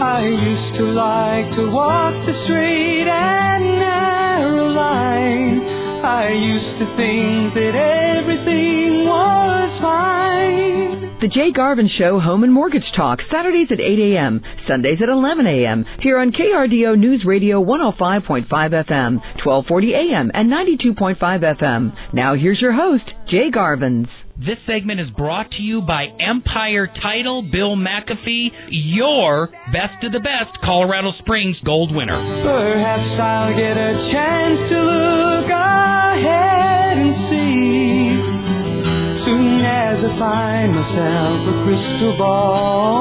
I used to like to walk the straight and narrow line. I used to think that everything was fine. The Jay Garvin Show Home and Mortgage Talk, Saturdays at 8 a.m., Sundays at 11 a.m., here on KRDO News Radio 105.5 FM, 1240 a.m., and 92.5 FM. Now here's your host, Jay Garvins. This segment is brought to you by Empire Title, Bill McAfee, your best of the best Colorado Springs gold winner. Perhaps I'll get a chance to look ahead and see. Soon as I find myself a crystal ball.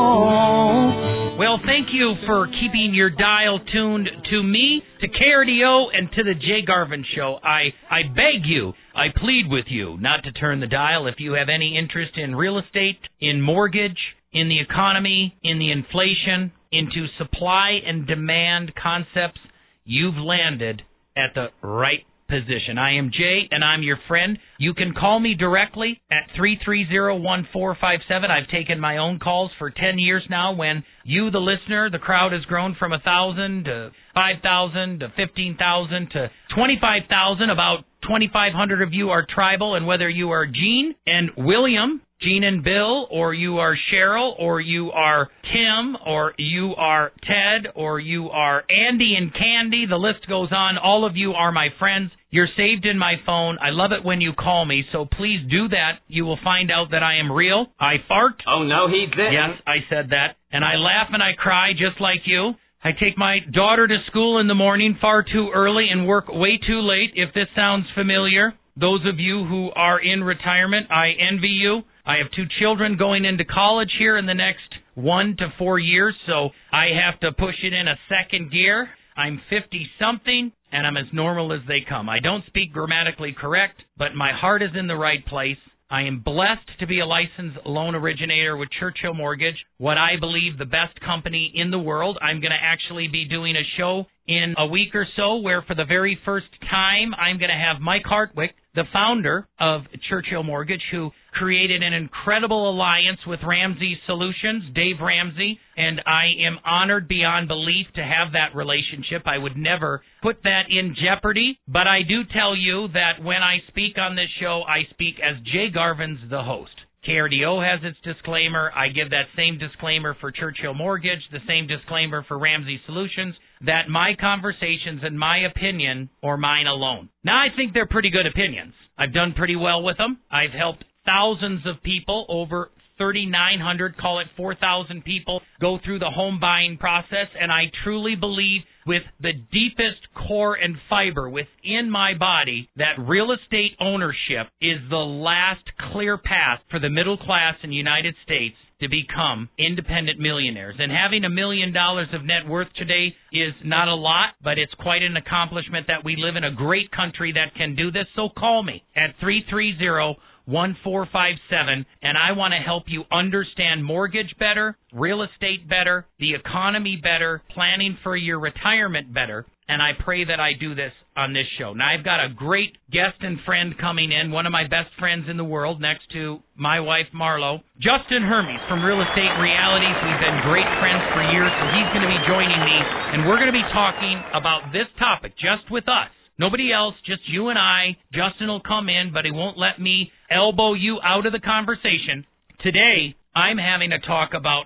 Well, thank you for keeping your dial tuned to me, to KRDO, and to the Jay Garvin Show. I, I beg you, I plead with you not to turn the dial if you have any interest in real estate, in mortgage, in the economy, in the inflation, into supply and demand concepts. You've landed at the right position. I am Jay, and I'm your friend. You can call me directly at 330-1457. I've taken my own calls for 10 years now when you, the listener, the crowd has grown from a 1,000 to 5,000 to 15,000 to 25,000. About 2,500 of you are tribal, and whether you are Gene and William, Gene and Bill, or you are Cheryl, or you are Tim, or you are Ted, or you are Andy and Candy, the list goes on. All of you are my friends. You're saved in my phone. I love it when you call me, so please do that. You will find out that I am real. I fart. Oh no, he didn't. Yes, I said that. And I laugh and I cry just like you. I take my daughter to school in the morning far too early and work way too late. If this sounds familiar, those of you who are in retirement, I envy you. I have two children going into college here in the next one to four years, so I have to push it in a second gear. I'm 50 something and I'm as normal as they come. I don't speak grammatically correct, but my heart is in the right place. I am blessed to be a licensed loan originator with Churchill Mortgage, what I believe the best company in the world. I'm going to actually be doing a show in a week or so where for the very first time I'm going to have Mike Hartwick, the founder of Churchill Mortgage, who created an incredible alliance with Ramsey Solutions, Dave Ramsey, and I am honored beyond belief to have that relationship. I would never put that in jeopardy, but I do tell you that when I speak on this show, I speak as Jay Garvin's the host. KRDO has its disclaimer. I give that same disclaimer for Churchill Mortgage, the same disclaimer for Ramsey Solutions, that my conversations and my opinion are mine alone. Now, I think they're pretty good opinions. I've done pretty well with them. I've helped thousands of people, over 3,900, call it 4,000 people, go through the home buying process, and I truly believe with the deepest core and fiber within my body that real estate ownership is the last clear path for the middle class in the United States to become independent millionaires. And having a million dollars of net worth today is not a lot, but it's quite an accomplishment that we live in a great country that can do this. So call me at 330 1457 and I want to help you understand mortgage better, real estate better, the economy better, planning for your retirement better, and I pray that I do this on this show. Now I've got a great guest and friend coming in, one of my best friends in the world next to my wife Marlo, Justin Hermes from Real Estate Realities. We've been great friends for years, so he's going to be joining me and we're going to be talking about this topic just with us Nobody else, just you and I. Justin will come in, but he won't let me elbow you out of the conversation. Today, I'm having a talk about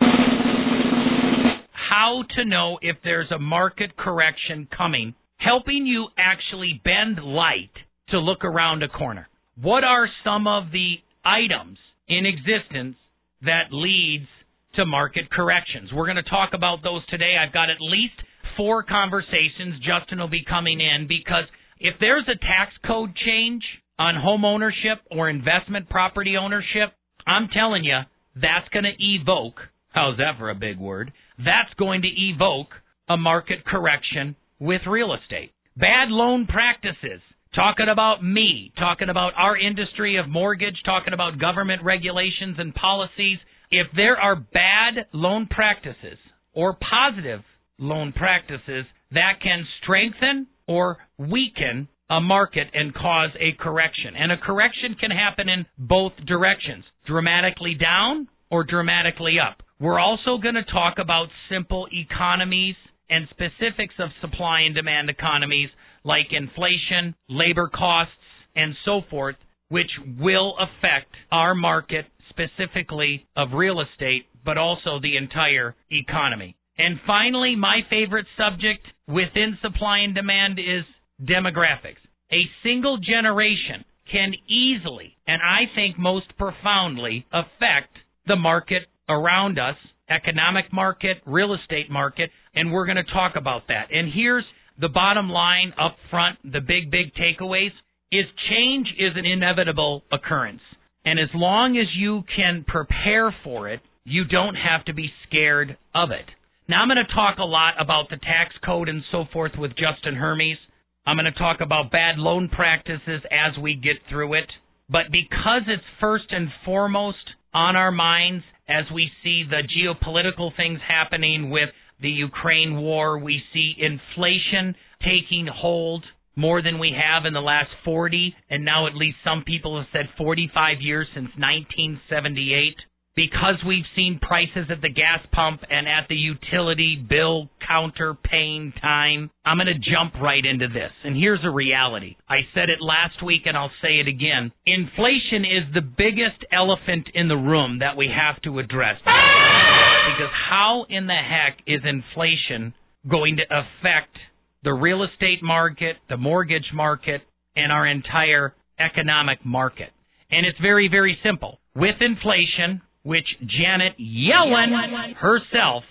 how to know if there's a market correction coming, helping you actually bend light to look around a corner. What are some of the items in existence that leads to market corrections? We're going to talk about those today. I've got at least four conversations. Justin will be coming in because if there's a tax code change on home ownership or investment property ownership, I'm telling you, that's going to evoke, how's that for a big word? That's going to evoke a market correction with real estate. Bad loan practices. Talking about me, talking about our industry of mortgage, talking about government regulations and policies. If there are bad loan practices or positive loan practices that can strengthen or weaken a market and cause a correction. And a correction can happen in both directions dramatically down or dramatically up. We're also going to talk about simple economies and specifics of supply and demand economies like inflation, labor costs, and so forth, which will affect our market specifically of real estate, but also the entire economy. And finally, my favorite subject within supply and demand is demographics. A single generation can easily, and I think most profoundly, affect the market around us, economic market, real estate market, and we're going to talk about that. And here's the bottom line up front, the big, big takeaways is change is an inevitable occurrence. And as long as you can prepare for it, you don't have to be scared of it. Now I'm going to talk a lot about the tax code and so forth with Justin Hermes. I'm going to talk about bad loan practices as we get through it. But because it's first and foremost on our minds as we see the geopolitical things happening with the Ukraine war, we see inflation taking hold more than we have in the last 40, and now at least some people have said 45 years since 1978 because we've seen prices at the gas pump and at the utility bill counter paying time, I'm going to jump right into this. And here's a reality. I said it last week and I'll say it again. Inflation is the biggest elephant in the room that we have to address. Because how in the heck is inflation going to affect the real estate market, the mortgage market, and our entire economic market? And it's very, very simple. With inflation, which Janet Yellen herself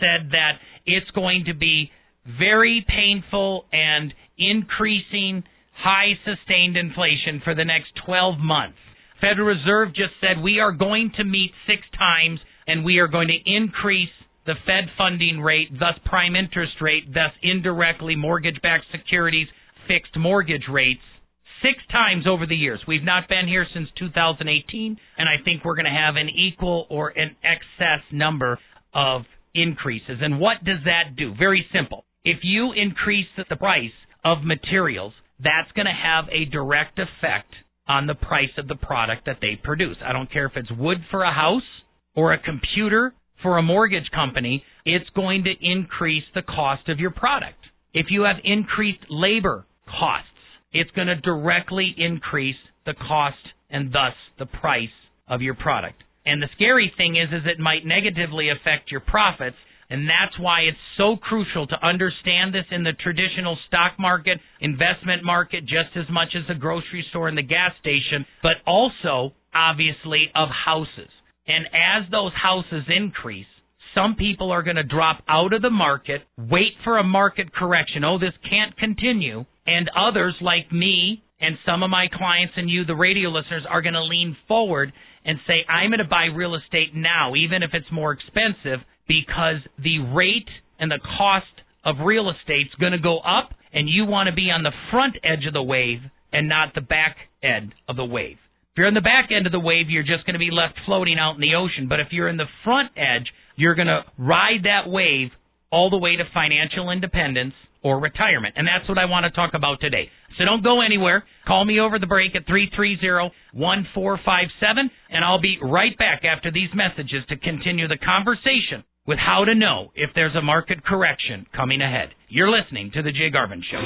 said that it's going to be very painful and increasing high sustained inflation for the next 12 months. Federal Reserve just said we are going to meet six times and we are going to increase the Fed funding rate, thus prime interest rate, thus indirectly mortgage backed securities, fixed mortgage rates six times over the years. We've not been here since 2018, and I think we're going to have an equal or an excess number of increases. And what does that do? Very simple. If you increase the price of materials, that's going to have a direct effect on the price of the product that they produce. I don't care if it's wood for a house or a computer for a mortgage company, it's going to increase the cost of your product. If you have increased labor costs, it's going to directly increase the cost and thus the price of your product. And the scary thing is, is it might negatively affect your profits. And that's why it's so crucial to understand this in the traditional stock market, investment market, just as much as the grocery store and the gas station, but also, obviously, of houses. And as those houses increase, some people are going to drop out of the market, wait for a market correction. Oh, this can't continue and others like me and some of my clients and you, the radio listeners, are going to lean forward and say, I'm going to buy real estate now, even if it's more expensive, because the rate and the cost of real estate is going to go up, and you want to be on the front edge of the wave and not the back end of the wave. If you're on the back end of the wave, you're just going to be left floating out in the ocean. But if you're in the front edge, you're going to ride that wave all the way to financial independence or retirement. And that's what I want to talk about today. So don't go anywhere. Call me over the break at 330-1457 and I'll be right back after these messages to continue the conversation with how to know if there's a market correction coming ahead. You're listening to the Jay Garvin show.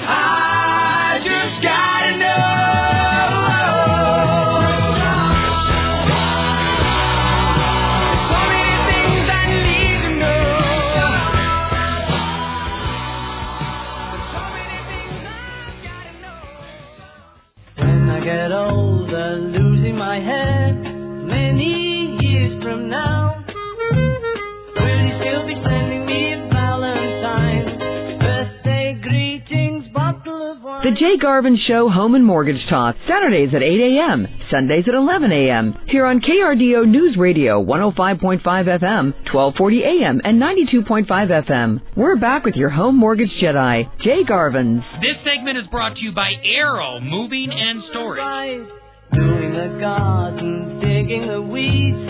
The Jay Garvin Show Home and Mortgage Talk, Saturdays at 8 a.m., Sundays at 11 a.m. Here on KRDO News Radio, 105.5 FM, 1240 a.m., and 92.5 FM. We're back with your home mortgage Jedi, Jay Garvins. This segment is brought to you by Arrow Moving and Storage. Doing the garden, digging the weeds.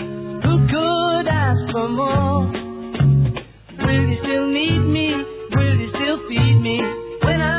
Who could ask for more? Will you still need me? Will you still feed me when I'm 64?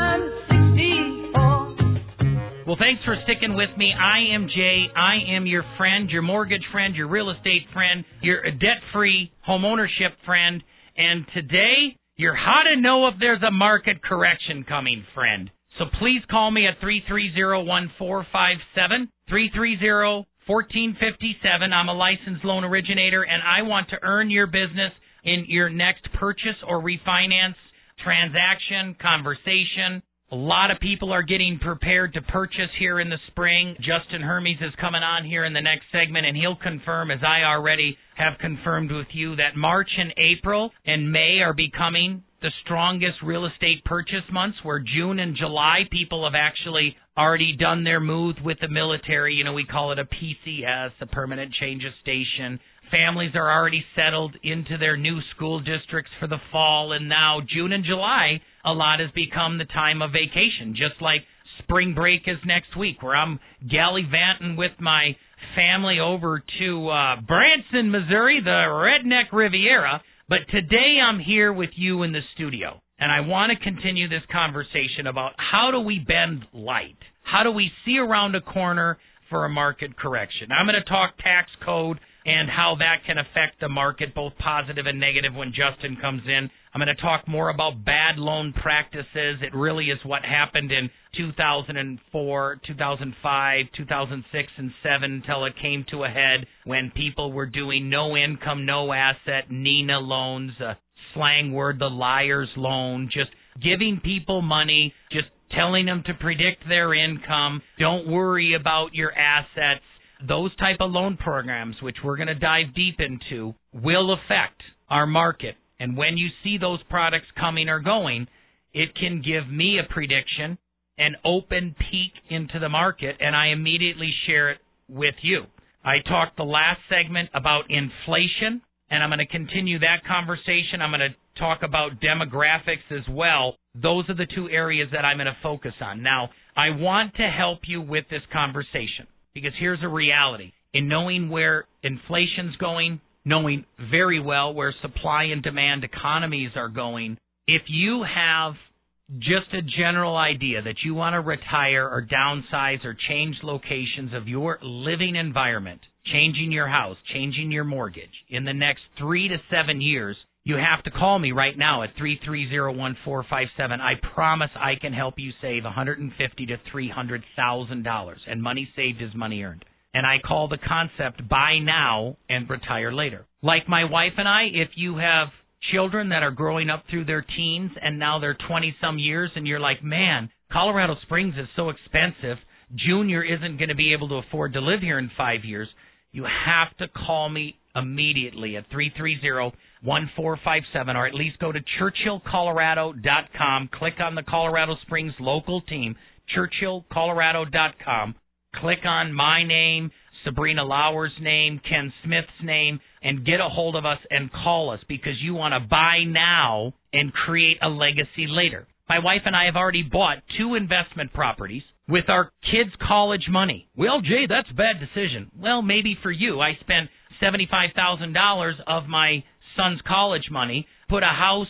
Well, Thanks for sticking with me. I am Jay. I am your friend, your mortgage friend, your real estate friend, your debt free homeownership friend. And today, you're how to know if there's a market correction coming, friend. So please call me at 330-1457, 330-1457. I'm a licensed loan originator and I want to earn your business in your next purchase or refinance transaction, conversation. A lot of people are getting prepared to purchase here in the spring. Justin Hermes is coming on here in the next segment, and he'll confirm, as I already have confirmed with you, that March and April and May are becoming the strongest real estate purchase months, where June and July people have actually already done their move with the military. You know, we call it a PCS, a permanent change of station. Families are already settled into their new school districts for the fall, and now June and July, a lot has become the time of vacation, just like spring break is next week, where I'm gallivanting with my family over to uh, Branson, Missouri, the Redneck Riviera. But today I'm here with you in the studio, and I want to continue this conversation about how do we bend light? How do we see around a corner for a market correction? I'm going to talk tax code and how that can affect the market, both positive and negative, when Justin comes in. I'm going to talk more about bad loan practices. It really is what happened in 2004, 2005, 2006, and 7 until it came to a head when people were doing no income, no asset, NINA loans, a slang word, the liar's loan, just giving people money, just telling them to predict their income. Don't worry about your assets those type of loan programs, which we're going to dive deep into, will affect our market. And when you see those products coming or going, it can give me a prediction, an open peek into the market, and I immediately share it with you. I talked the last segment about inflation, and I'm going to continue that conversation. I'm going to talk about demographics as well. Those are the two areas that I'm going to focus on. Now, I want to help you with this conversation. Because here's a reality. In knowing where inflation's going, knowing very well where supply and demand economies are going, if you have just a general idea that you want to retire or downsize or change locations of your living environment, changing your house, changing your mortgage in the next three to seven years, you have to call me right now at three three zero one four five seven. I promise I can help you save one hundred and fifty to three hundred thousand dollars. And money saved is money earned. And I call the concept buy now and retire later. Like my wife and I, if you have children that are growing up through their teens and now they're twenty some years and you're like, Man, Colorado Springs is so expensive, Junior isn't going to be able to afford to live here in five years, you have to call me immediately at three three zero 1457 or at least go to churchillcolorado.com, click on the Colorado Springs local team, churchillcolorado.com, click on my name, Sabrina Lauer's name, Ken Smith's name, and get a hold of us and call us because you want to buy now and create a legacy later. My wife and I have already bought two investment properties with our kids' college money. Well, Jay, that's a bad decision. Well, maybe for you. I spent $75,000 of my son's college money, put a house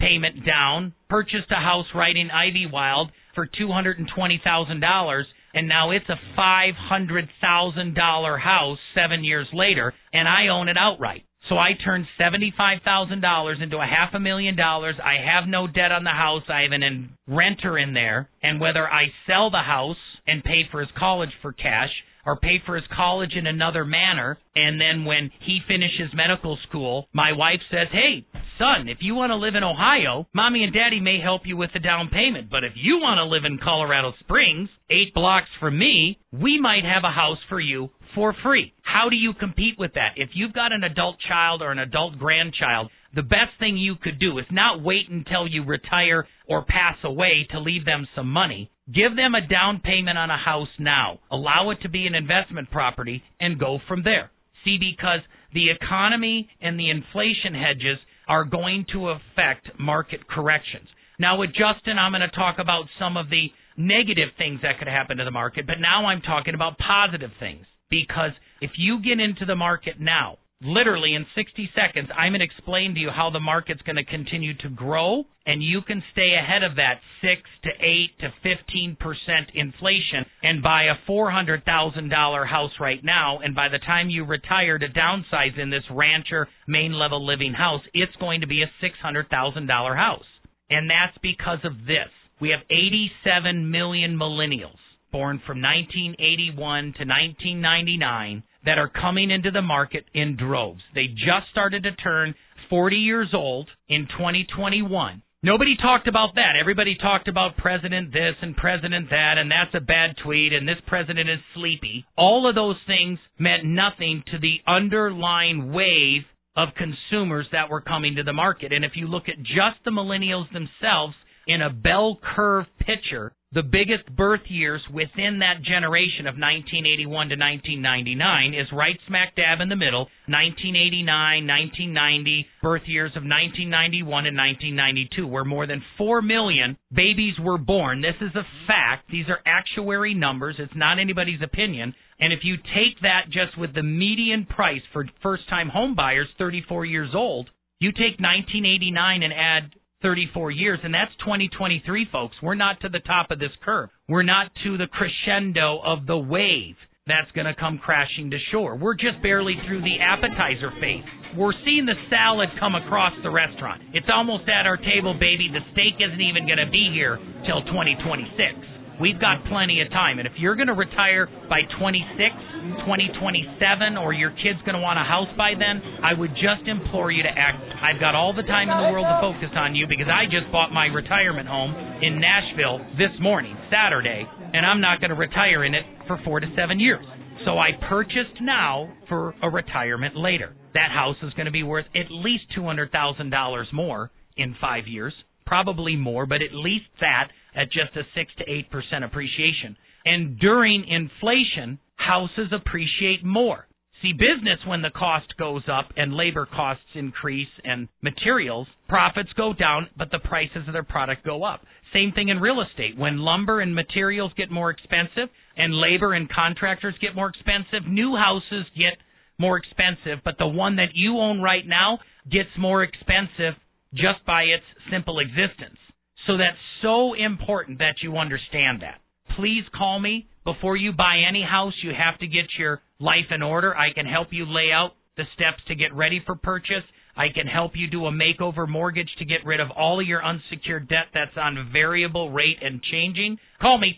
payment down, purchased a house right in Ivywild for $220,000, and now it's a $500,000 house seven years later, and I own it outright. So I turned $75,000 into a half a million dollars. I have no debt on the house. I have an renter in there. And whether I sell the house and pay for his college for cash or pay for his college in another manner. And then when he finishes medical school, my wife says, Hey, son, if you want to live in Ohio, mommy and daddy may help you with the down payment. But if you want to live in Colorado Springs, eight blocks from me, we might have a house for you for free. How do you compete with that? If you've got an adult child or an adult grandchild, the best thing you could do is not wait until you retire or pass away to leave them some money. Give them a down payment on a house now. Allow it to be an investment property and go from there. See, because the economy and the inflation hedges are going to affect market corrections. Now, with Justin, I'm going to talk about some of the negative things that could happen to the market, but now I'm talking about positive things. Because if you get into the market now, literally in 60 seconds, I'm going to explain to you how the market's going to continue to grow, and you can stay ahead of that 6 to 8 to 15 percent inflation and buy a $400,000 house right now. And by the time you retire to downsize in this rancher main level living house, it's going to be a $600,000 house. And that's because of this. We have 87 million millennials born from 1981 to 1999 that are coming into the market in droves. They just started to turn 40 years old in 2021. Nobody talked about that. Everybody talked about president this and president that, and that's a bad tweet, and this president is sleepy. All of those things meant nothing to the underlying wave of consumers that were coming to the market. And if you look at just the millennials themselves in a bell curve picture, the biggest birth years within that generation of 1981 to 1999 is right smack dab in the middle 1989 1990 birth years of 1991 and 1992 where more than 4 million babies were born. This is a fact. These are actuary numbers. It's not anybody's opinion. And if you take that just with the median price for first time home buyers 34 years old you take 1989 and add 34 years, and that's 2023, folks. We're not to the top of this curve. We're not to the crescendo of the wave that's going to come crashing to shore. We're just barely through the appetizer phase. We're seeing the salad come across the restaurant. It's almost at our table, baby. The steak isn't even going to be here till 2026. We've got plenty of time. And if you're going to retire by 26, 2027, or your kid's going to want a house by then, I would just implore you to act. I've got all the time in the world to focus on you because I just bought my retirement home in Nashville this morning, Saturday, and I'm not going to retire in it for four to seven years. So I purchased now for a retirement later. That house is going to be worth at least $200,000 more in five years, probably more, but at least that at just a 6 to 8% appreciation. And during inflation, houses appreciate more. See, business, when the cost goes up and labor costs increase and materials, profits go down, but the prices of their product go up. Same thing in real estate. When lumber and materials get more expensive and labor and contractors get more expensive, new houses get more expensive, but the one that you own right now gets more expensive just by its simple existence. So that's so important that you understand that. Please call me before you buy any house. You have to get your life in order. I can help you lay out the steps to get ready for purchase. I can help you do a makeover mortgage to get rid of all of your unsecured debt that's on variable rate and changing. Call me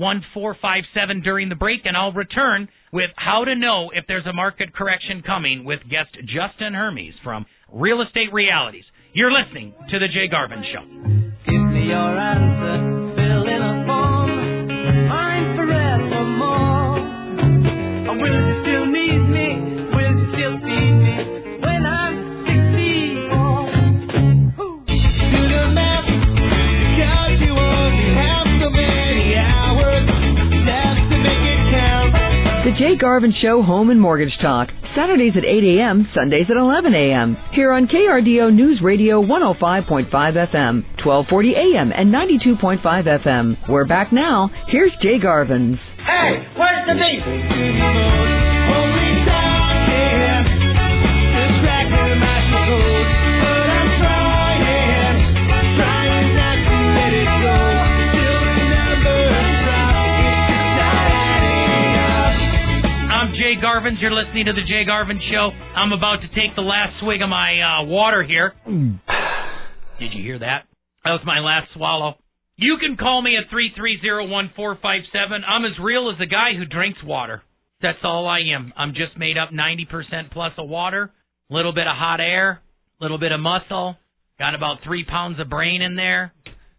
330-1457 during the break and I'll return with how to know if there's a market correction coming with guest Justin Hermes from Real Estate Realities. You're listening to The Jay Garvin Show. Your answer, Jay Garvin Show Home and Mortgage Talk. Saturdays at 8 a.m., Sundays at 11 a.m. Here on KRDO News Radio 105.5 FM, 1240 a.m. and 92.5 FM. We're back now. Here's Jay Garvin's. Hey, where's the beat? Jay Garvin's. You're listening to The Jay Garvin Show. I'm about to take the last swig of my uh, water here. Did you hear that? That was my last swallow. You can call me at 330-1457. I'm as real as the guy who drinks water. That's all I am. I'm just made up 90% plus of water, a little bit of hot air, a little bit of muscle, got about three pounds of brain in there.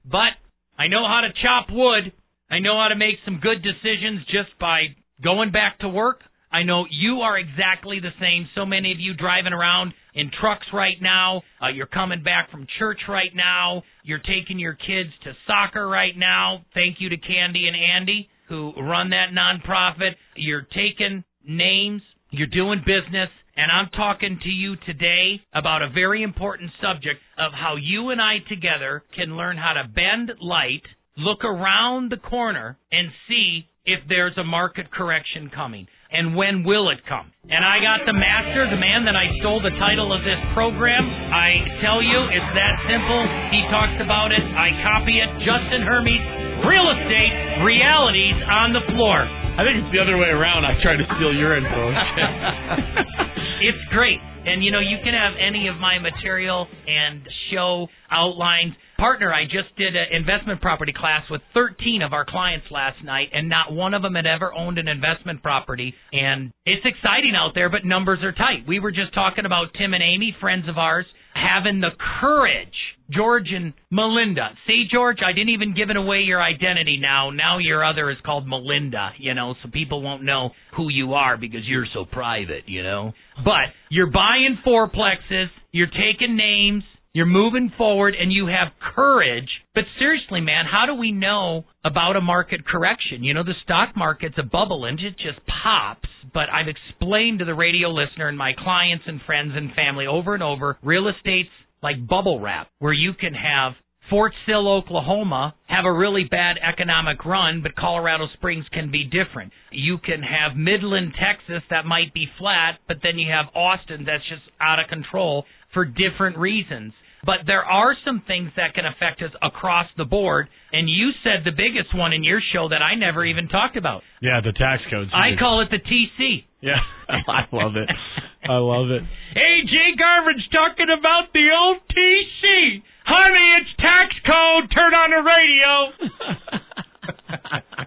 But I know how to chop wood. I know how to make some good decisions just by going back to work. I know you are exactly the same. So many of you driving around in trucks right now. Uh, you're coming back from church right now. You're taking your kids to soccer right now. Thank you to Candy and Andy who run that nonprofit. You're taking names. You're doing business. And I'm talking to you today about a very important subject of how you and I together can learn how to bend light, look around the corner, and see if there's a market correction coming. And when will it come? And I got the master, the man that I stole the title of this program. I tell you, it's that simple. He talks about it. I copy it. Justin Hermes, real estate realities on the floor. I think it's the other way around. I try to steal your info. it's great. And you know, you can have any of my material and show outlines. Partner, I just did an investment property class with 13 of our clients last night, and not one of them had ever owned an investment property. And it's exciting out there, but numbers are tight. We were just talking about Tim and Amy, friends of ours, having the courage, George and Melinda. See, George, I didn't even give it away your identity now. Now your other is called Melinda, you know, so people won't know who you are because you're so private, you know. But you're buying fourplexes, you're taking names, you're moving forward and you have courage. But seriously, man, how do we know about a market correction? You know, the stock market's a bubble and it just pops. But I've explained to the radio listener and my clients and friends and family over and over real estate's like bubble wrap, where you can have Fort Sill, Oklahoma, have a really bad economic run, but Colorado Springs can be different. You can have Midland, Texas, that might be flat, but then you have Austin that's just out of control for different reasons. But there are some things that can affect us across the board. And you said the biggest one in your show that I never even talked about. Yeah, the tax codes. I call it the TC. Yeah, I love it. I love it. Hey, Jay Garvin's talking about the old TC. Honey, it's tax code. Turn on the radio.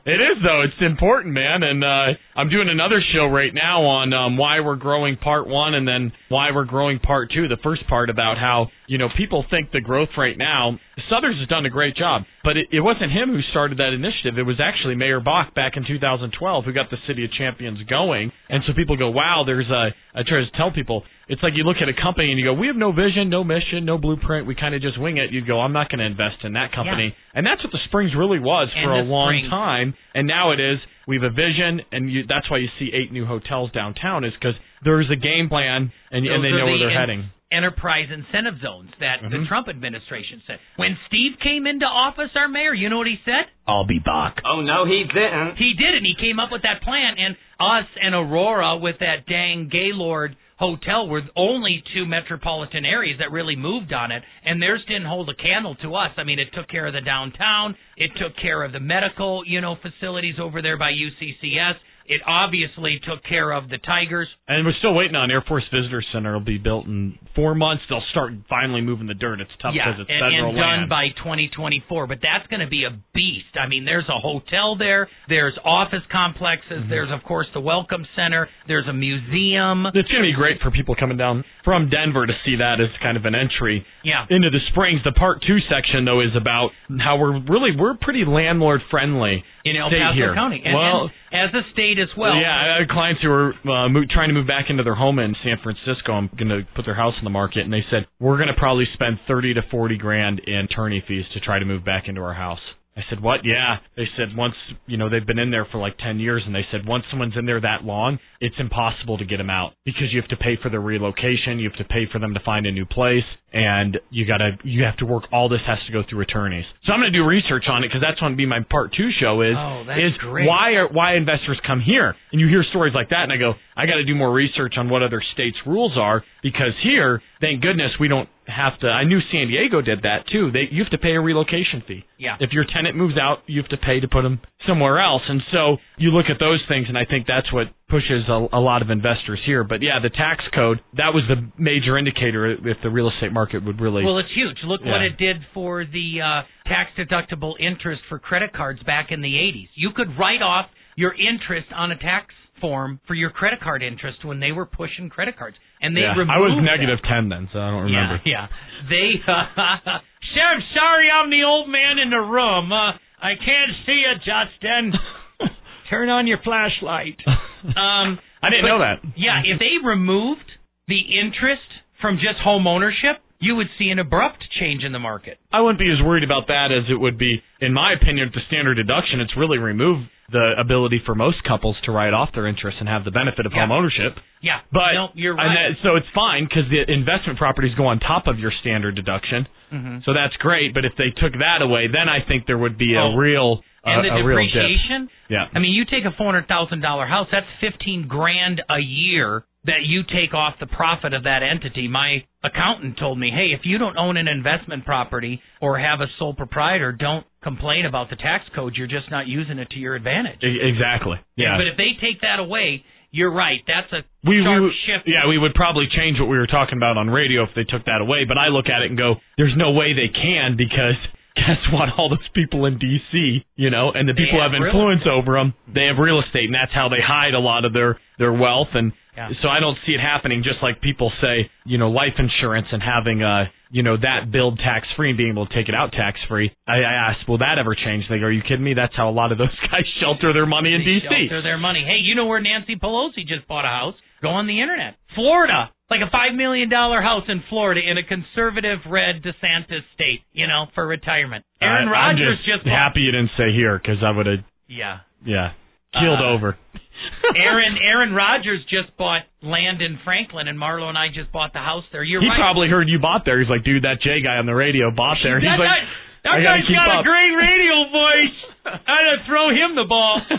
it is though. It's important, man. And uh I'm doing another show right now on um why we're growing part 1 and then why we're growing part 2. The first part about how, you know, people think the growth right now Suthers has done a great job, but it, it wasn't him who started that initiative. It was actually Mayor Bach back in 2012 who got the City of Champions going. And so people go, "Wow, there's a I try to tell people it's like you look at a company and you go, we have no vision, no mission, no blueprint. We kind of just wing it. You go, I'm not going to invest in that company. Yeah. And that's what the Springs really was for a long Springs. time. And now it is. We have a vision, and you, that's why you see eight new hotels downtown. Is because there's a game plan, and, and they know where they're in, heading enterprise incentive zones that mm-hmm. the Trump administration said. When Steve came into office, our mayor, you know what he said? I'll be back. Oh no, he didn't. He did, and he came up with that plan. And us and Aurora with that dang Gaylord hotel were the only two metropolitan areas that really moved on it, and theirs didn't hold a candle to us. I mean, it took care of the downtown, it took care of the medical, you know, facilities over there by UCCS. It obviously took care of the Tigers. And we're still waiting on Air Force Visitor Center. It'll be built in four months. They'll start finally moving the dirt. It's tough because yeah, it's and, federal and land. done by 2024. But that's going to be a beast. I mean, there's a hotel there. There's office complexes. Mm-hmm. There's of course the Welcome Center. There's a museum. It's going to be great for people coming down from Denver to see that as kind of an entry yeah. into the Springs. The part two section though is about how we're really we're pretty landlord friendly in El Paso here. County. And, well, and as a state as well. Yeah, I had clients who were uh, mo- trying to move back into their home in San Francisco. I'm going to put their house on the market, and they said we're going to probably spend thirty to forty grand in attorney fees to try to move back into our house. I said, "What? Yeah." They said once, you know, they've been in there for like 10 years and they said once someone's in there that long, it's impossible to get them out because you have to pay for their relocation, you have to pay for them to find a new place, and you got to you have to work all this has to go through attorneys. So I'm going to do research on it because that's going to be my part 2 show is oh, is great. why are why investors come here. And you hear stories like that and I go, I got to do more research on what other states rules are because here, thank goodness we don't have to. I knew San Diego did that too. They you have to pay a relocation fee. Yeah. If your tenant moves out, you have to pay to put them somewhere else. And so you look at those things, and I think that's what pushes a, a lot of investors here. But yeah, the tax code that was the major indicator if the real estate market would really. Well, it's huge. Look yeah. what it did for the uh, tax deductible interest for credit cards back in the 80s. You could write off your interest on a tax form for your credit card interest when they were pushing credit cards, and they yeah, removed. I was negative ten then, so I don't remember. Yeah, yeah. They. Uh, Sheriff, sorry, I'm the old man in the room. Uh, I can't see you, Justin. Turn on your flashlight. Um, I didn't but, know that. Yeah, if they removed the interest from just home ownership, you would see an abrupt change in the market. I wouldn't be as worried about that as it would be, in my opinion, the standard deduction. It's really removed the ability for most couples to write off their interest and have the benefit of Yeah. home ownership. Yeah. But no, you're and right. that, so it's fine because the investment properties go on top of your standard deduction. hmm So that's great. But if they took that away, then I think there would be a Oh. real a, and the a depreciation. Yeah. I mean, you take a four hundred thousand dollar house. That's fifteen grand a year that you take off the profit of that entity. My accountant told me, hey, if you don't own an investment property or have a sole proprietor, don't complain about the tax code. You're just not using it to your advantage. Exactly. Yeah. But if they take that away, you're right. That's a we, sharp we would- shift. yeah, we would probably change what we were talking about on radio if they took that away. But I look at it and go, there's no way they can because guess what? All those people in D.C., you know, and the people have have real influence over them, they have real estate, and that's how they hide a lot of their their wealth. And Yeah. so I don't see it happening. Just like people say, you know, life insurance and having uh you know that billed tax free and being able to take it out tax free. I, I asked, will that ever change? They go, are you kidding me? That's how a lot of those guys shelter their money in D.C. shelter their money. Hey, you know where Nancy Pelosi just bought a house? Go on the internet. Florida. Like a five million dollar house in Florida in a conservative red DeSantis state, you know, for retirement. Aaron I'm Rodgers just, just happy you didn't say here because I would have, Yeah. yeah, keeled Uh, over. Aaron Aaron Rodgers just bought land in Franklin and Marlo and I just bought the house there. You're he right. probably heard you bought there. He's like, dude, that Jay guy on the radio bought there. He's that like, that I gotta got up. a great radio voice. I gotta throw him the ball.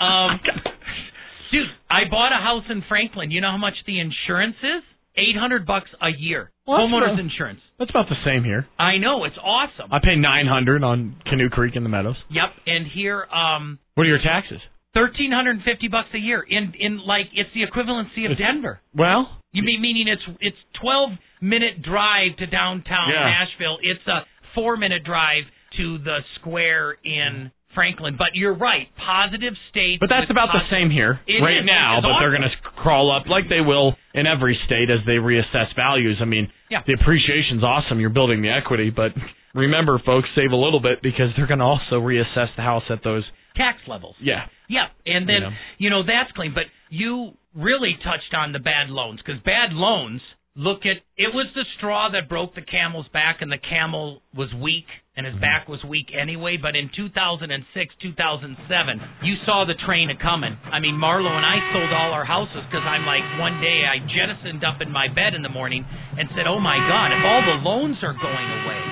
Um, dude, I bought a house in Franklin. You know how much the insurance is? Eight hundred bucks a year. Well, Homeowners about- insurance. That's about the same here. I know it's awesome. I pay nine hundred on Canoe Creek in the Meadows. yep. And here, um, What are your taxes? thirteen hundred and fifty bucks a year. In in like it's the equivalency of It's- Denver. Well, You mean meaning it's it's twelve minute drive to downtown Yeah. Nashville. It's a four minute drive to the square in Franklin. But you're right. Positive states. but that's about the same here It right is. now. But they're going to crawl up like they will in every state as they reassess values. I mean, Yeah. the appreciation's awesome. You're building the equity, but remember, folks, save a little bit because they're going to also reassess the house at those. tax levels. Yeah. Yeah, and then You you know. know, that's clean. But you really touched on the bad loans because bad loans. Look at it was the straw that broke the camel's back, and the camel was weak, and his back was weak anyway. But in 2006, 2007, you saw the train a coming. I mean, Marlo and I sold all our houses because I'm like, one day I jettisoned up in my bed in the morning and said, "Oh my God, if all the loans are going away."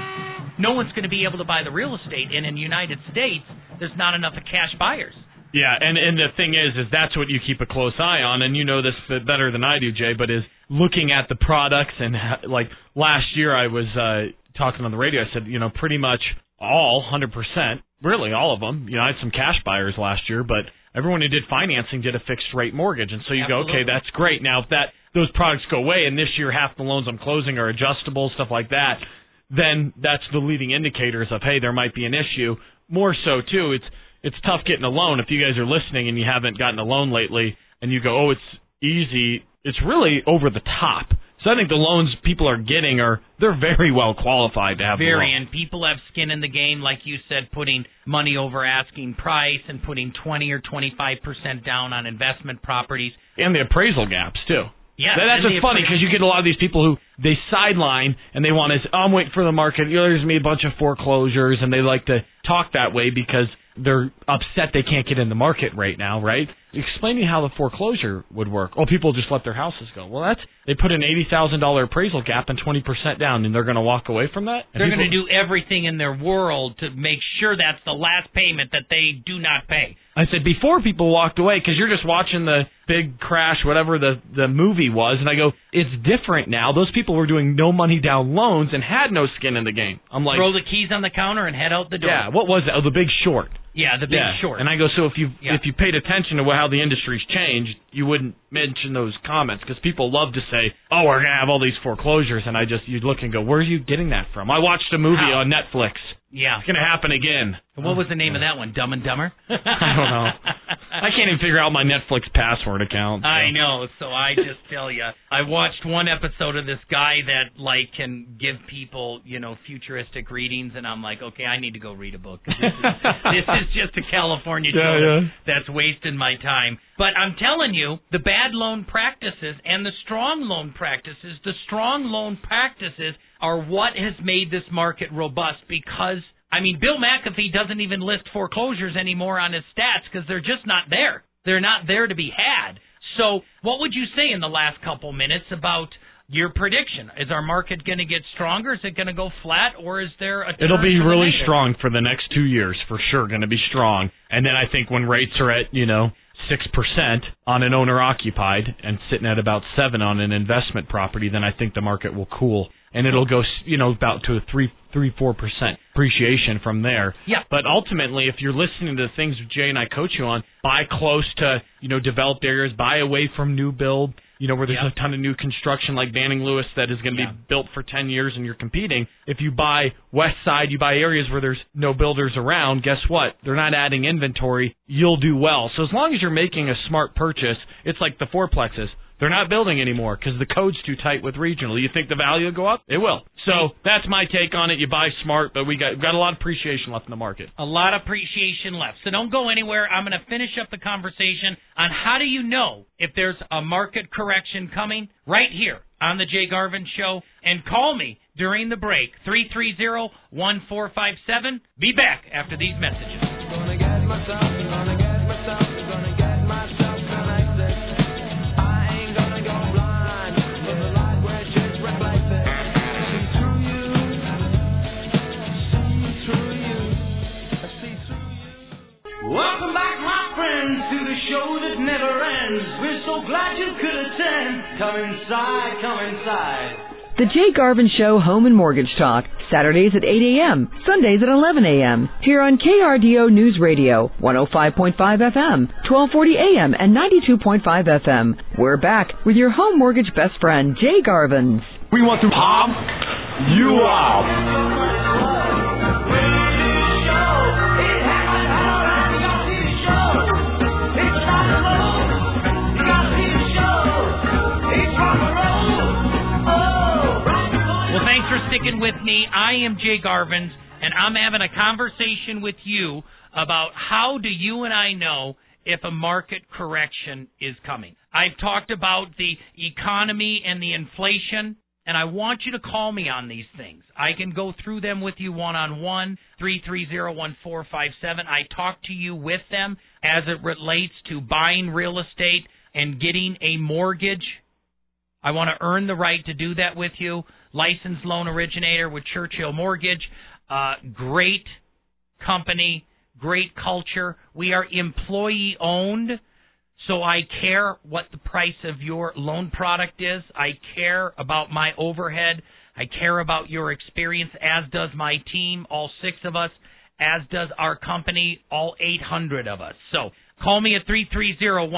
No one's going to be able to buy the real estate, and in the United States, there's not enough cash buyers. Yeah, and and the thing is, is that's what you keep a close eye on, and you know this better than I do, Jay. But is looking at the products and like last year, I was uh talking on the radio. I said, you know, pretty much all, hundred percent, really all of them. You know, I had some cash buyers last year, but everyone who did financing did a fixed rate mortgage, and so you go, okay, that's great. Now if that those products go away, and this year half the loans I'm closing are adjustable, stuff like that, then that's the leading indicators of hey, there might be an issue. More so too, it's it's tough getting a loan. If you guys are listening and you haven't gotten a loan lately, and you go, oh, it's easy, it's really over the top. So I think the loans people are getting are they're very well qualified to have Very, and people have skin in the game, like you said, putting money over asking price and putting 20 or 25 percent down on investment properties. and the appraisal gaps too. Yeah, That- that's just funny because you get a lot of these people who they sideline and they want to. Oh, I'm waiting for the market. You know, there's gonna be a bunch of foreclosures, and they like to talk that way because they're upset they can't get in the market right now. Right? Explain to me how the foreclosure would work. Oh, people just let their houses go. Well, that's they put an eighty thousand dollar appraisal gap and twenty percent down, and they're going to walk away from that. And They're people- going to do everything in their world to make sure that's the last payment that they do not pay. I said before people walked away because you're just watching the big crash, whatever the the movie was, and I go, it's different now. Those people were doing no money down loans and had no skin in the game. I'm like, Throw the keys on the counter and head out the door. yeah, what was that? Oh, the Big Short. Yeah, the big yeah. short. And I go, so if you Yeah. if you paid attention to how the industry's changed, you wouldn't mention those comments because people love to say, oh, we're gonna have all these foreclosures, and I just you'd look and go, where are you getting that from? I watched a movie How? on Netflix. Yeah. It's gonna happen again. What was the name of that one? Dumb and Dumber? I don't know. I can't even figure out my Netflix password account. so. I know. So I just tell you, I watched one episode of this guy that like can give people, you know, futuristic readings, and I'm like, okay, I need to go read a book. This is, this is just a California Yeah, yeah. that's wasting my time. But I'm telling you, the bad loan practices and the strong loan practices, the strong loan practices are what has made this market robust because I mean, Bill McAfee doesn't even list foreclosures anymore on his stats because they're just not there. They're not there to be had. So, what would you say in the last couple minutes about your prediction? Is our market going to get stronger? Is it going to go flat, or is there a? It'll be really negative? strong for the next two years, for sure. Going to be strong. And then I think when rates are at you know six percent on an owner occupied and sitting at about seven on an investment property, then I think the market will cool and it'll go you know about to a three three four percent appreciation from there. Yeah. But ultimately, if you're listening to the things Jay and I coach you on, buy close to you know developed areas, buy away from new build. You know where there's Yeah. a ton of new construction like Banning Lewis that is going to Yeah. be built for 10 years and you're competing. If you buy west side, you buy areas where there's no builders around, guess what? They're not adding inventory. You'll do well. So as long as you're making a smart purchase, it's like the fourplexes. They're not building anymore because the code's too tight with regional. You think the value will go up? It will. So that's my take on it. You buy smart, but we got got a lot of appreciation left in the market. A lot of appreciation left. So don't go anywhere. I'm going to finish up the conversation on how do you know if there's a market correction coming right here on the Jay Garvin Show. And call me during the break, 330-1457. Be back after these messages. Welcome back, my friends, to the show that never ends. We're so glad you could attend. Come inside, come inside. The Jay Garvin Show Home and Mortgage Talk, Saturdays at 8 a.m., Sundays at 11 a.m. Here on KRDO News Radio, 105.5 FM, 1240 a.m. and 92.5 FM. We're back with your home mortgage best friend, Jay Garvins. We want to pop you out. For sticking with me. I am Jay Garvin, and I'm having a conversation with you about how do you and I know if a market correction is coming. I've talked about the economy and the inflation, and I want you to call me on these things. I can go through them with you one on one, three three zero one four five seven. I talk to you with them as it relates to buying real estate and getting a mortgage I want to earn the right to do that with you. Licensed loan originator with Churchill Mortgage. Uh, great company, great culture. We are employee owned, so I care what the price of your loan product is. I care about my overhead. I care about your experience, as does my team, all six of us, as does our company, all 800 of us. So call me at 330-1457.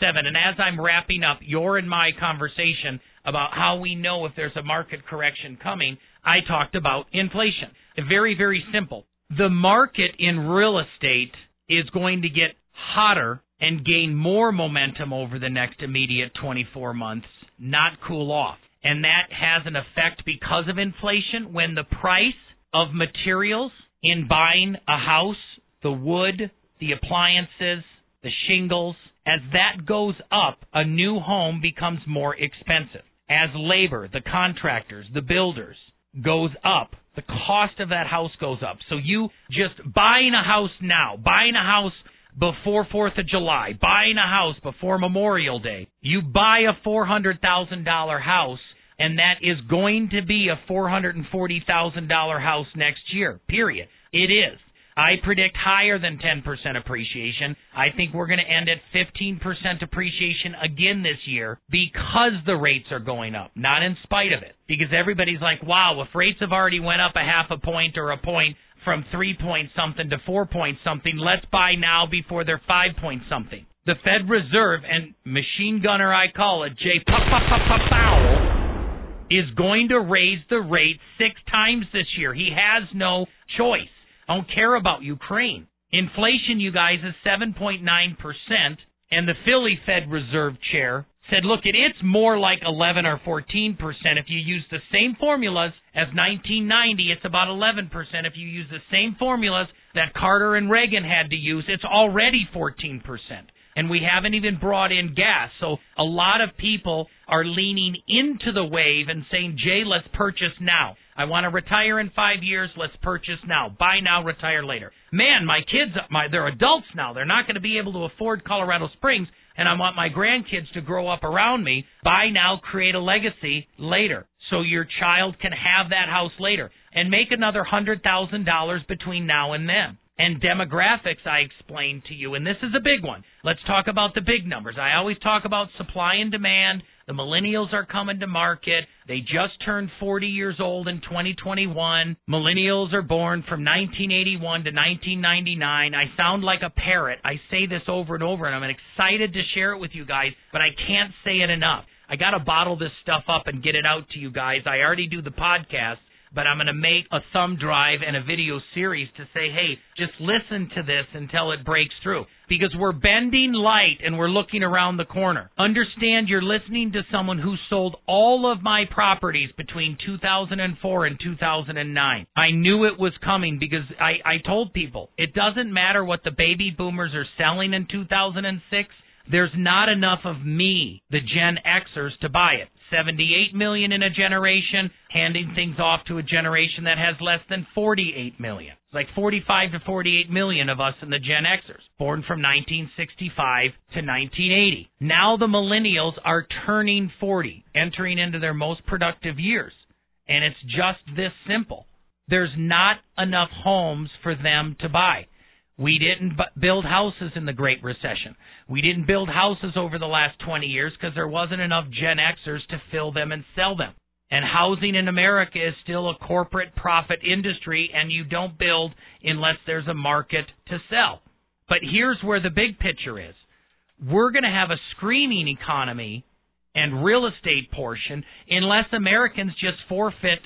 And as I'm wrapping up your and my conversation about how we know if there's a market correction coming, I talked about inflation. Very, very simple. The market in real estate is going to get hotter and gain more momentum over the next immediate 24 months, not cool off. And that has an effect because of inflation when the price of materials in buying a house, the wood, the appliances, the shingles, as that goes up, a new home becomes more expensive. As labor, the contractors, the builders goes up, the cost of that house goes up. So you just buying a house now, buying a house before 4th of July, buying a house before Memorial Day, you buy a $400,000 house and that is going to be a $440,000 house next year. Period. It is. I predict higher than 10% appreciation. I think we're going to end at 15% appreciation again this year because the rates are going up, not in spite of it. Because everybody's like, wow, if rates have already went up a half a point or a point from 3 point something to 4 point something, let's buy now before they're 5 point something. The Fed Reserve and machine gunner I call it, Jay Powell, is going to raise the rate six times this year. He has no choice. Don't care about Ukraine. Inflation, you guys, is 7.9%, and the Philly Fed Reserve chair said, look, it's more like 11 or 14%. If you use the same formulas as 1990, it's about 11%. If you use the same formulas that Carter and Reagan had to use, it's already 14% and we haven't even brought in gas. So a lot of people are leaning into the wave and saying, Jay, let's purchase now. I want to retire in five years. Let's purchase now. Buy now, retire later. Man, my kids, my they're adults now. They're not going to be able to afford Colorado Springs, and I want my grandkids to grow up around me. Buy now, create a legacy later, so your child can have that house later and make another hundred thousand dollars between now and then and demographics I explained to you, and this is a big one. Let's talk about the big numbers. I always talk about supply and demand. The millennials are coming to market. They just turned 40 years old in 2021. Millennials are born from 1981 to 1999. I sound like a parrot. I say this over and over, and I'm excited to share it with you guys, but I can't say it enough. I got to bottle this stuff up and get it out to you guys. I already do the podcast but I'm going to make a thumb drive and a video series to say, hey, just listen to this until it breaks through. Because we're bending light and we're looking around the corner. Understand you're listening to someone who sold all of my properties between 2004 and 2009. I knew it was coming because I, I told people it doesn't matter what the baby boomers are selling in 2006. There's not enough of me, the Gen Xers, to buy it. 78 million in a generation, handing things off to a generation that has less than 48 million. It's like 45 to 48 million of us in the Gen Xers, born from 1965 to 1980. Now the millennials are turning 40, entering into their most productive years. And it's just this simple. There's not enough homes for them to buy. We didn't build houses in the Great Recession. We didn't build houses over the last 20 years because there wasn't enough Gen Xers to fill them and sell them. And housing in America is still a corporate profit industry, and you don't build unless there's a market to sell. But here's where the big picture is we're going to have a screaming economy and real estate portion unless Americans just forfeit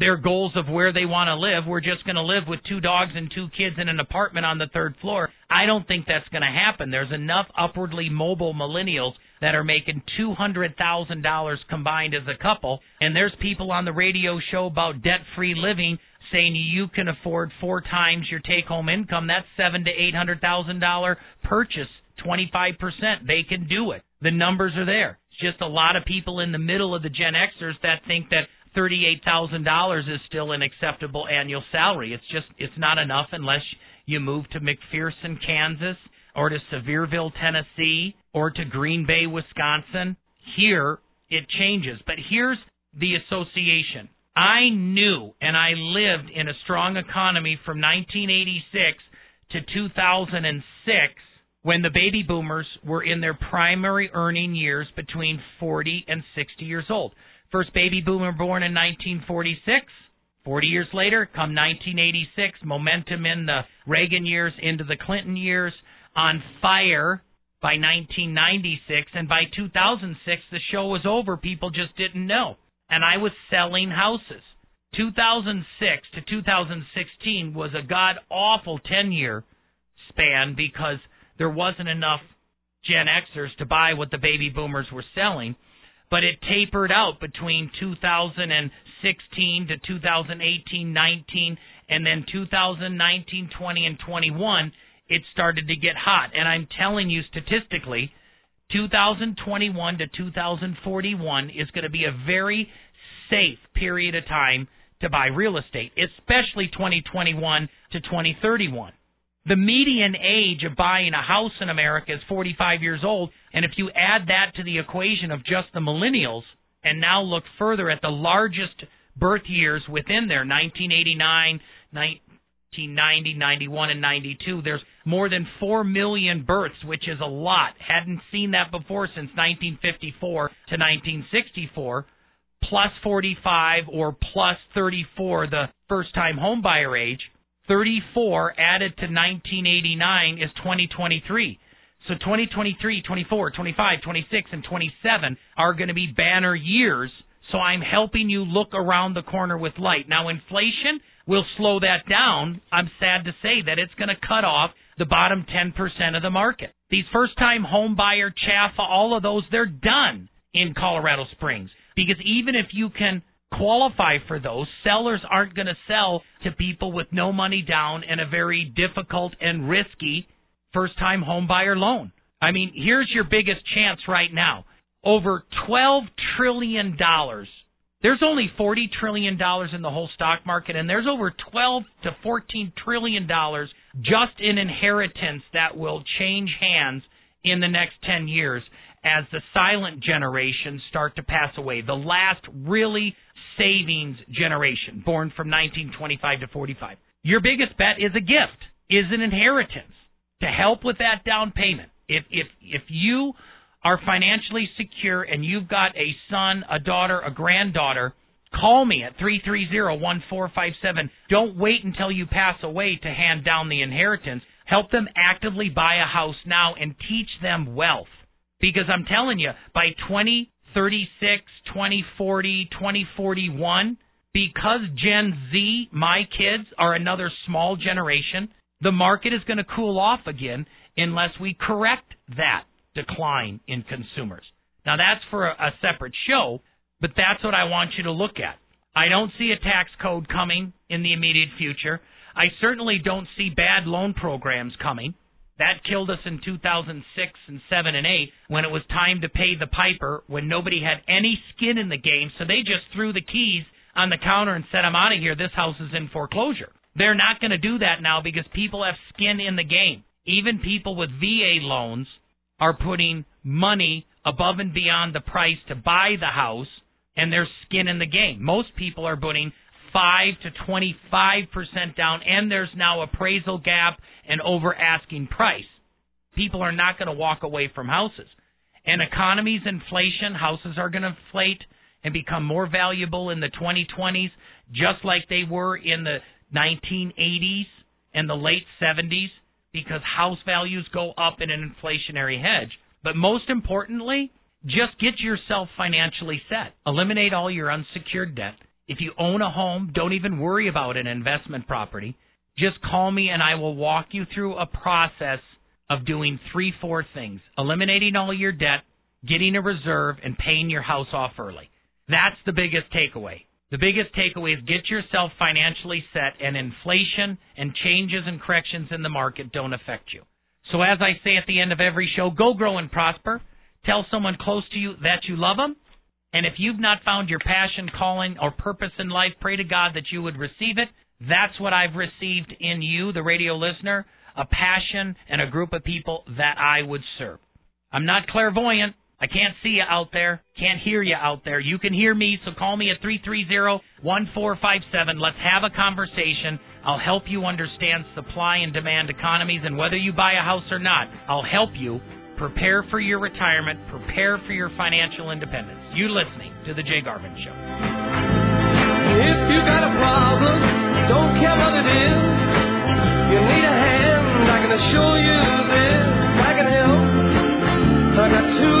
their goals of where they want to live. We're just going to live with two dogs and two kids in an apartment on the third floor. I don't think that's going to happen. There's enough upwardly mobile millennials that are making $200,000 combined as a couple, and there's people on the radio show about debt-free living saying you can afford four times your take-home income. That's seven to eight hundred thousand dollar purchase, twenty-five percent. They can do it. The numbers are there. It's just a lot of people in the middle of the Gen Xers that think that $38,000 is still an acceptable annual salary. It's just it's not enough unless you move to McPherson, Kansas, or to Sevierville, Tennessee, or to Green Bay, Wisconsin. Here it changes, but here's the association. I knew and I lived in a strong economy from 1986 to 2006 when the baby boomers were in their primary earning years between 40 and 60 years old. First baby boomer born in 1946. 40 years later, come 1986, momentum in the Reagan years into the Clinton years, on fire by 1996, and by 2006, the show was over. People just didn't know. And I was selling houses. 2006 to 2016 was a god awful 10 year span because there wasn't enough Gen Xers to buy what the baby boomers were selling but it tapered out between 2016 to 2018, 19, and then 2019, 20, and 21. It started to get hot, and I'm telling you statistically, 2021 to 2041 is going to be a very safe period of time to buy real estate, especially 2021 to 2031. The median age of buying a house in America is 45 years old, and if you add that to the equation of just the millennials, and now look further at the largest birth years within there 1989, 1990, 91, and 92, there's more than 4 million births, which is a lot. Hadn't seen that before since 1954 to 1964. Plus 45 or plus 34, the first time homebuyer age 34 added to 1989 is 2023. So 2023, 24, 25, 26, and 27 are going to be banner years. So I'm helping you look around the corner with light. Now, inflation will slow that down. I'm sad to say that it's going to cut off the bottom 10% of the market. These first time home buyer, CHFA, all of those, they're done in Colorado Springs. Because even if you can qualify for those. Sellers aren't going to sell to people with no money down and a very difficult and risky first time home buyer loan. I mean, here's your biggest chance right now. Over $12 trillion There's only 40 trillion dollars in the whole stock market and there's over 12 to 14 trillion dollars just in inheritance that will change hands in the next 10 years as the silent generation start to pass away. The last really savings generation born from 1925 to 45. Your biggest bet is a gift, is an inheritance to help with that down payment. If if if you are financially secure and you've got a son, a daughter, a granddaughter, call me at 330-1457. Don't wait until you pass away to hand down the inheritance. Help them actively buy a house now and teach them wealth. Because I'm telling you, by 2036, 2040, 2041, because Gen Z, my kids, are another small generation, the market is going to cool off again unless we correct that decline in consumers. Now, that's for a, a separate show, but that's what I want you to look at. I don't see a tax code coming in the immediate future. I certainly don't see bad loan programs coming. That killed us in 2006 and 7 and 8 when it was time to pay the piper when nobody had any skin in the game, so they just threw the keys on the counter and said, I'm out of here. This house is in foreclosure. They're not going to do that now because people have skin in the game. Even people with VA loans are putting money above and beyond the price to buy the house and there's skin in the game. Most people are putting 5 to 25% down and there's now appraisal gap and over asking price. People are not going to walk away from houses. And economies, inflation, houses are going to inflate and become more valuable in the 2020s, just like they were in the 1980s and the late 70s, because house values go up in an inflationary hedge. But most importantly, just get yourself financially set. Eliminate all your unsecured debt. If you own a home, don't even worry about an investment property. Just call me and I will walk you through a process of doing three, four things eliminating all your debt, getting a reserve, and paying your house off early. That's the biggest takeaway. The biggest takeaway is get yourself financially set, and inflation and changes and corrections in the market don't affect you. So, as I say at the end of every show, go grow and prosper. Tell someone close to you that you love them. And if you've not found your passion, calling, or purpose in life, pray to God that you would receive it. That's what I've received in you, the radio listener, a passion and a group of people that I would serve. I'm not clairvoyant. I can't see you out there, can't hear you out there. You can hear me, so call me at 330-1457. Let's have a conversation. I'll help you understand supply and demand economies and whether you buy a house or not. I'll help you prepare for your retirement, prepare for your financial independence. You listening to the Jay Garvin show. If you got a problem, don't care what it is. You need a hand, I can assure you this. I can help. I got two